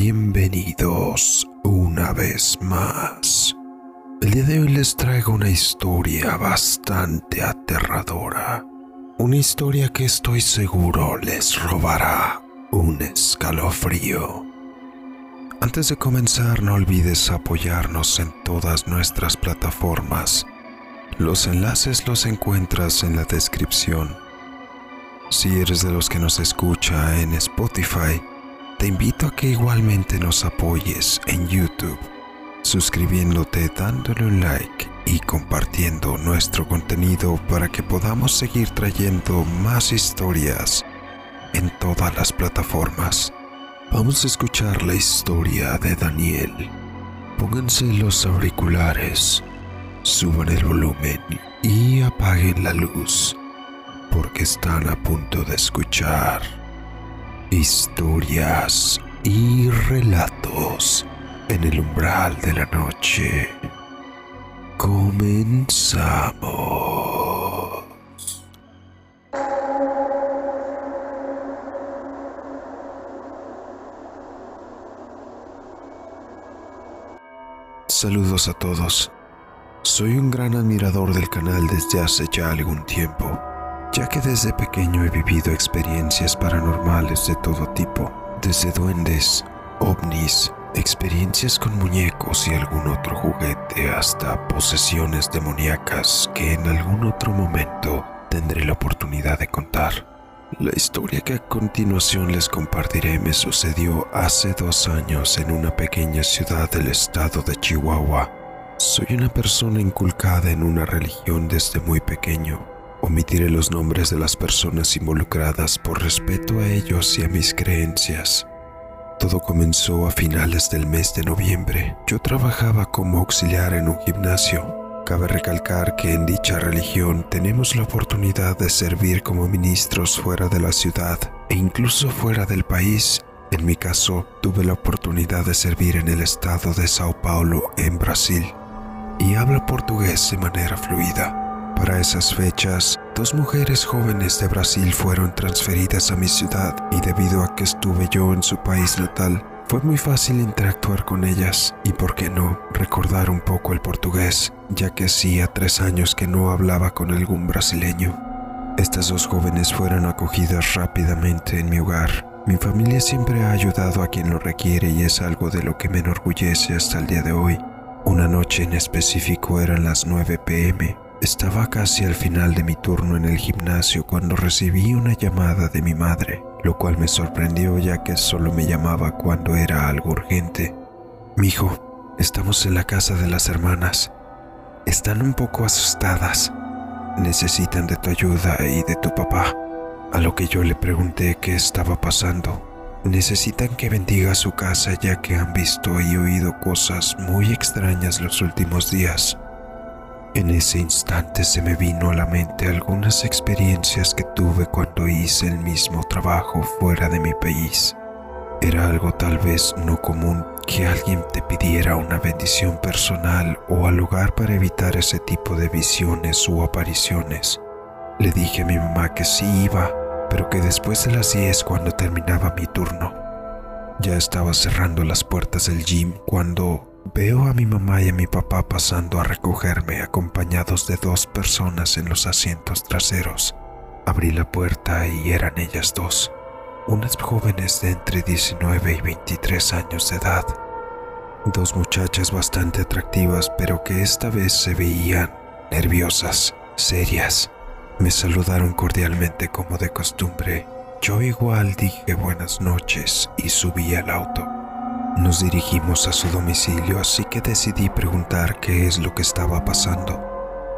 bienvenidos una vez más. El día de hoy les traigo una historia bastante aterradora. Una historia que estoy seguro les robará un escalofrío. Antes de comenzar no olvides apoyarnos en todas nuestras plataformas. Los enlaces los encuentras en la descripción. Si eres de los que nos escucha en Spotify, te invito a que igualmente nos apoyes en YouTube, suscribiéndote, dándole un like y compartiendo nuestro contenido para que podamos seguir trayendo más historias en todas las plataformas. Vamos a escuchar la historia de Daniel. Pónganse los auriculares, suban el volumen y apaguen la luz, porque están a punto de escuchar historias y relatos en el umbral de la noche. Comenzamos. Saludos a todos. Soy un gran admirador del canal desde hace ya algún tiempo ya que desde pequeño he vivido experiencias paranormales de todo tipo, desde duendes, ovnis, experiencias con muñecos y algún otro juguete hasta posesiones demoníacas que en algún otro momento tendré la oportunidad de contar. La historia que a continuación les compartiré me sucedió hace dos años en una pequeña ciudad del estado de Chihuahua. Soy una persona inculcada en una religión desde muy pequeño Omitiré los nombres de las personas involucradas por respeto a ellos y a mis creencias. Todo comenzó a finales del mes de noviembre. Yo trabajaba como auxiliar en un gimnasio. Cabe recalcar que en dicha religión tenemos la oportunidad de servir como ministros fuera de la ciudad e incluso fuera del país. En mi caso, tuve la oportunidad de servir en el estado de Sao Paulo, en Brasil, y hablo portugués de manera fluida. Para esas fechas, dos mujeres jóvenes de Brasil fueron transferidas a mi ciudad y debido a que estuve yo en su país natal, fue muy fácil interactuar con ellas y, por qué no, recordar un poco el portugués, ya que hacía tres años que no hablaba con algún brasileño. Estas dos jóvenes fueron acogidas rápidamente en mi hogar. Mi familia siempre ha ayudado a quien lo requiere y es algo de lo que me enorgullece hasta el día de hoy. Una noche en específico eran las 9 pm estaba casi al final de mi turno en el gimnasio cuando recibí una llamada de mi madre, lo cual me sorprendió ya que solo me llamaba cuando era algo urgente. Mijo, estamos en la casa de las hermanas. Están un poco asustadas. Necesitan de tu ayuda y de tu papá. A lo que yo le pregunté qué estaba pasando. Necesitan que bendiga su casa ya que han visto y oído cosas muy extrañas los últimos días. En ese instante se me vino a la mente algunas experiencias que tuve cuando hice el mismo trabajo fuera de mi país. Era algo tal vez no común que alguien te pidiera una bendición personal o al lugar para evitar ese tipo de visiones o apariciones. Le dije a mi mamá que sí iba, pero que después de las 10 cuando terminaba mi turno. Ya estaba cerrando las puertas del gym cuando Veo a mi mamá y a mi papá pasando a recogerme acompañados de dos personas en los asientos traseros. Abrí la puerta y eran ellas dos, unas jóvenes de entre 19 y 23 años de edad. Dos muchachas bastante atractivas pero que esta vez se veían nerviosas, serias. Me saludaron cordialmente como de costumbre. Yo igual dije buenas noches y subí al auto. Nos dirigimos a su domicilio, así que decidí preguntar qué es lo que estaba pasando.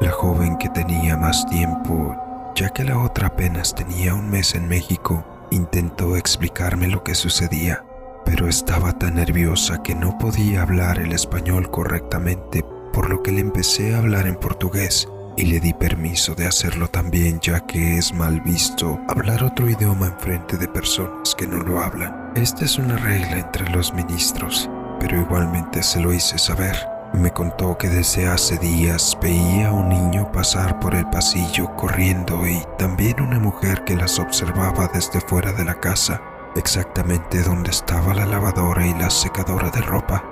La joven que tenía más tiempo, ya que la otra apenas tenía un mes en México, intentó explicarme lo que sucedía, pero estaba tan nerviosa que no podía hablar el español correctamente, por lo que le empecé a hablar en portugués y le di permiso de hacerlo también ya que es mal visto hablar otro idioma en frente de personas que no lo hablan. Esta es una regla entre los ministros, pero igualmente se lo hice saber. Me contó que desde hace días veía a un niño pasar por el pasillo corriendo y también una mujer que las observaba desde fuera de la casa. exactamente donde estaba la lavadora y la secadora de ropa.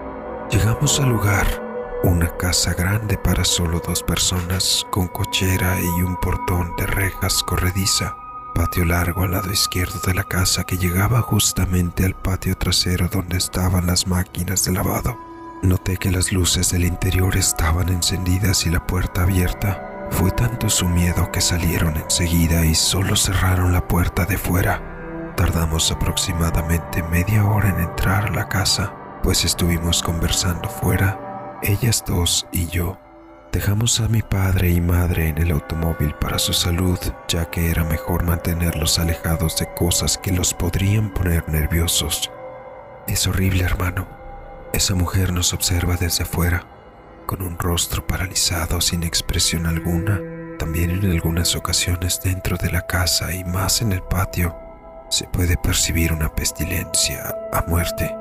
Llegamos al lugar, una casa grande para solo dos personas, con cochera y un portón de rejas corrediza. Patio largo al lado izquierdo de la casa que llegaba justamente al patio trasero donde estaban las máquinas de lavado. Noté que las luces del interior estaban encendidas y la puerta abierta. Fue tanto su miedo que salieron enseguida y solo cerraron la puerta de fuera. Tardamos aproximadamente media hora en entrar a la casa, pues estuvimos conversando fuera, ellas dos y yo. Dejamos a mi padre y madre en el automóvil para su salud, ya que era mejor mantenerlos alejados de cosas que los podrían poner nerviosos. Es horrible, hermano. Esa mujer nos observa desde afuera, con un rostro paralizado sin expresión alguna. También en algunas ocasiones dentro de la casa y más en el patio se puede percibir una pestilencia a muerte.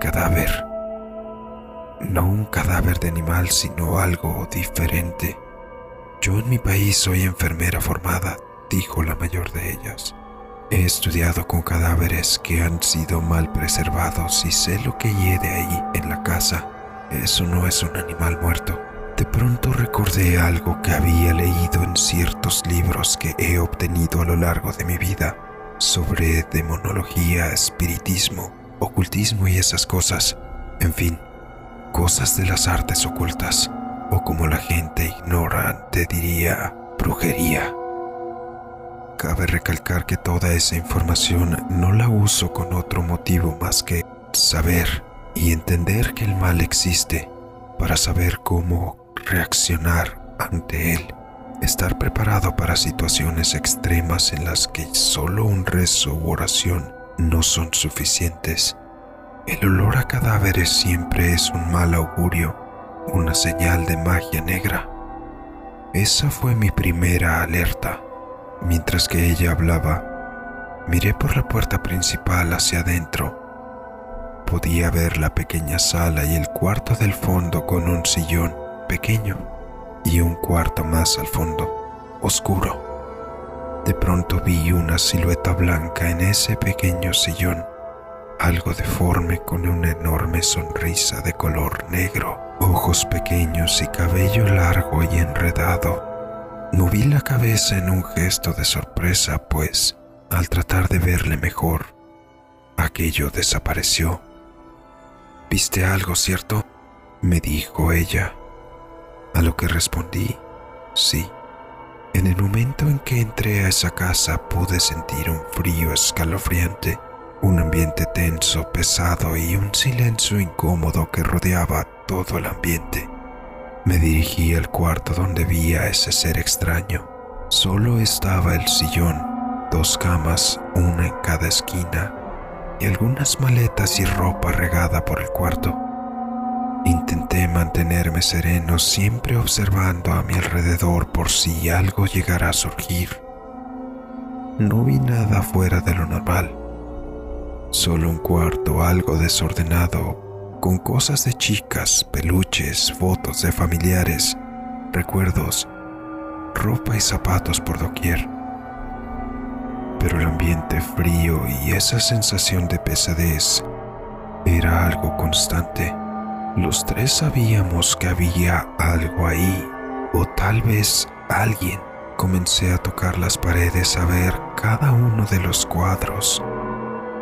Cadáver no un cadáver de animal, sino algo diferente. Yo en mi país soy enfermera formada, dijo la mayor de ellas. He estudiado con cadáveres que han sido mal preservados y sé lo que hiede ahí en la casa. Eso no es un animal muerto. De pronto recordé algo que había leído en ciertos libros que he obtenido a lo largo de mi vida sobre demonología, espiritismo, ocultismo y esas cosas. En fin, cosas de las artes ocultas, o como la gente ignorante diría, brujería. Cabe recalcar que toda esa información no la uso con otro motivo más que saber y entender que el mal existe para saber cómo reaccionar ante él, estar preparado para situaciones extremas en las que solo un rezo u oración no son suficientes el olor a cadáveres siempre es un mal augurio, una señal de magia negra. Esa fue mi primera alerta. Mientras que ella hablaba, miré por la puerta principal hacia adentro. Podía ver la pequeña sala y el cuarto del fondo con un sillón pequeño y un cuarto más al fondo, oscuro. De pronto vi una silueta blanca en ese pequeño sillón algo deforme con una enorme sonrisa de color negro, ojos pequeños y cabello largo y enredado. Moví la cabeza en un gesto de sorpresa, pues, al tratar de verle mejor, aquello desapareció. ¿Viste algo, cierto? me dijo ella, a lo que respondí, sí. En el momento en que entré a esa casa pude sentir un frío escalofriante un ambiente tenso, pesado y un silencio incómodo que rodeaba todo el ambiente. Me dirigí al cuarto donde vi a ese ser extraño. Solo estaba el sillón, dos camas, una en cada esquina, y algunas maletas y ropa regada por el cuarto. Intenté mantenerme sereno, siempre observando a mi alrededor por si algo llegara a surgir. No vi nada fuera de lo normal Solo un cuarto algo desordenado, con cosas de chicas, peluches, fotos de familiares, recuerdos, ropa y zapatos por doquier. Pero el ambiente frío y esa sensación de pesadez era algo constante. Los tres sabíamos que había algo ahí, o tal vez alguien. Comencé a tocar las paredes a ver cada uno de los cuadros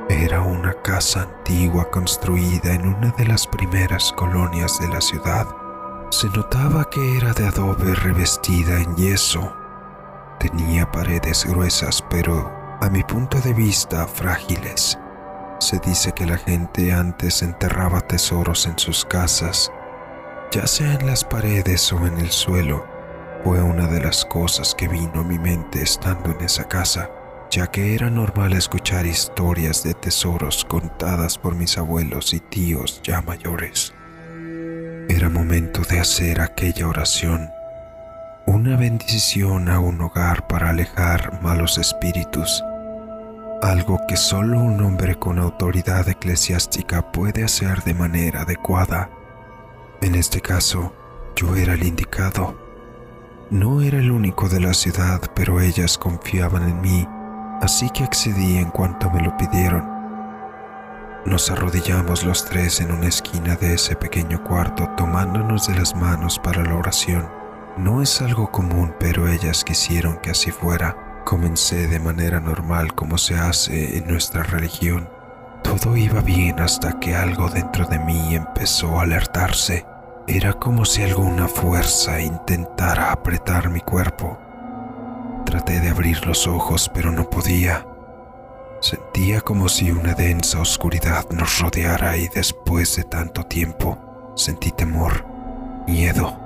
era una casa antigua construida en una de las primeras colonias de la ciudad. Se notaba que era de adobe revestida en yeso. Tenía paredes gruesas, pero a mi punto de vista frágiles. Se dice que la gente antes enterraba tesoros en sus casas, ya sea en las paredes o en el suelo. Fue una de las cosas que vino a mi mente estando en esa casa ya que era normal escuchar historias de tesoros contadas por mis abuelos y tíos ya mayores. Era momento de hacer aquella oración, una bendición a un hogar para alejar malos espíritus, algo que solo un hombre con autoridad eclesiástica puede hacer de manera adecuada. En este caso, yo era el indicado. No era el único de la ciudad, pero ellas confiaban en mí así que accedí en cuanto me lo pidieron. Nos arrodillamos los tres en una esquina de ese pequeño cuarto tomándonos de las manos para la oración. No es algo común, pero ellas quisieron que así fuera. Comencé de manera normal como se hace en nuestra religión. Todo iba bien hasta que algo dentro de mí empezó a alertarse. Era como si alguna fuerza intentara apretar mi cuerpo. Traté de abrir los ojos, pero no podía. Sentía como si una densa oscuridad nos rodeara y después de tanto tiempo sentí temor, miedo,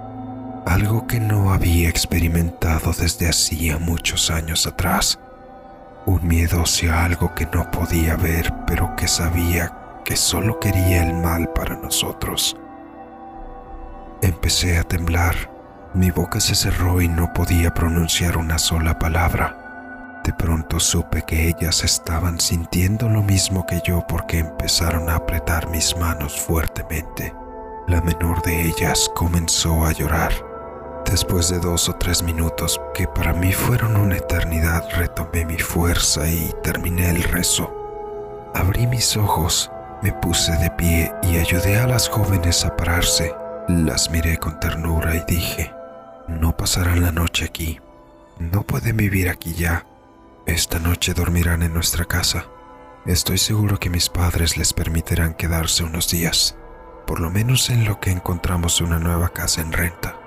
algo que no había experimentado desde hacía muchos años atrás. Un miedo hacia algo que no podía ver, pero que sabía que solo quería el mal para nosotros. Empecé a temblar, mi boca se cerró y no podía pronunciar una sola palabra. De pronto supe que ellas estaban sintiendo lo mismo que yo porque empezaron a apretar mis manos fuertemente. La menor de ellas comenzó a llorar. Después de dos o tres minutos, que para mí fueron una eternidad, retomé mi fuerza y terminé el rezo. Abrí mis ojos, me puse de pie y ayudé a las jóvenes a pararse. Las miré con ternura y dije, no pasarán la noche aquí, no pueden vivir aquí ya. Esta noche dormirán en nuestra casa. Estoy seguro que mis padres les permitirán quedarse unos días, por lo menos en lo que encontramos una nueva casa en renta.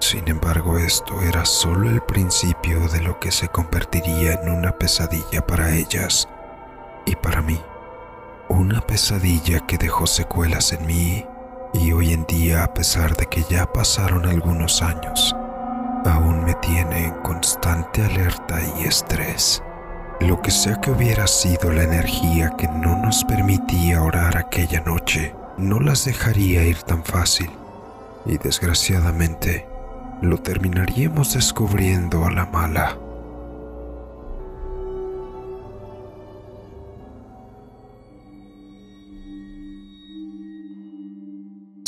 Sin embargo, esto era solo el principio de lo que se convertiría en una pesadilla para ellas y para mí. Una pesadilla que dejó secuelas en mí y hoy en día, a pesar de que ya pasaron algunos años, aún me tiene en constante alerta y estrés. Lo que sea que hubiera sido la energía que no nos permitía orar aquella noche, no las dejaría ir tan fácil. Y desgraciadamente, lo terminaríamos descubriendo a la mala.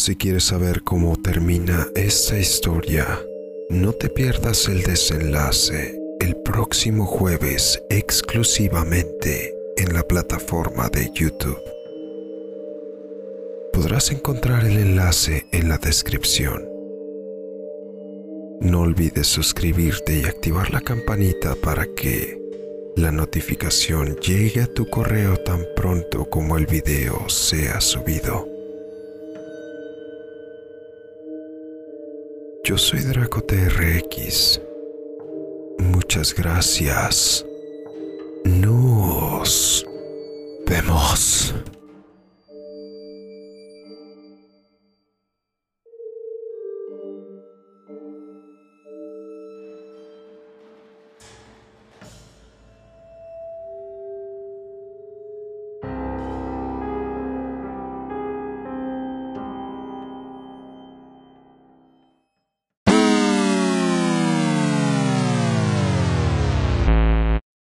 Si quieres saber cómo termina esta historia, no te pierdas el desenlace el próximo jueves exclusivamente en la plataforma de YouTube. Podrás encontrar el enlace en la descripción. No olvides suscribirte y activar la campanita para que la notificación llegue a tu correo tan pronto como el video sea subido. Yo soy Draco TRX. Muchas gracias. Nos vemos.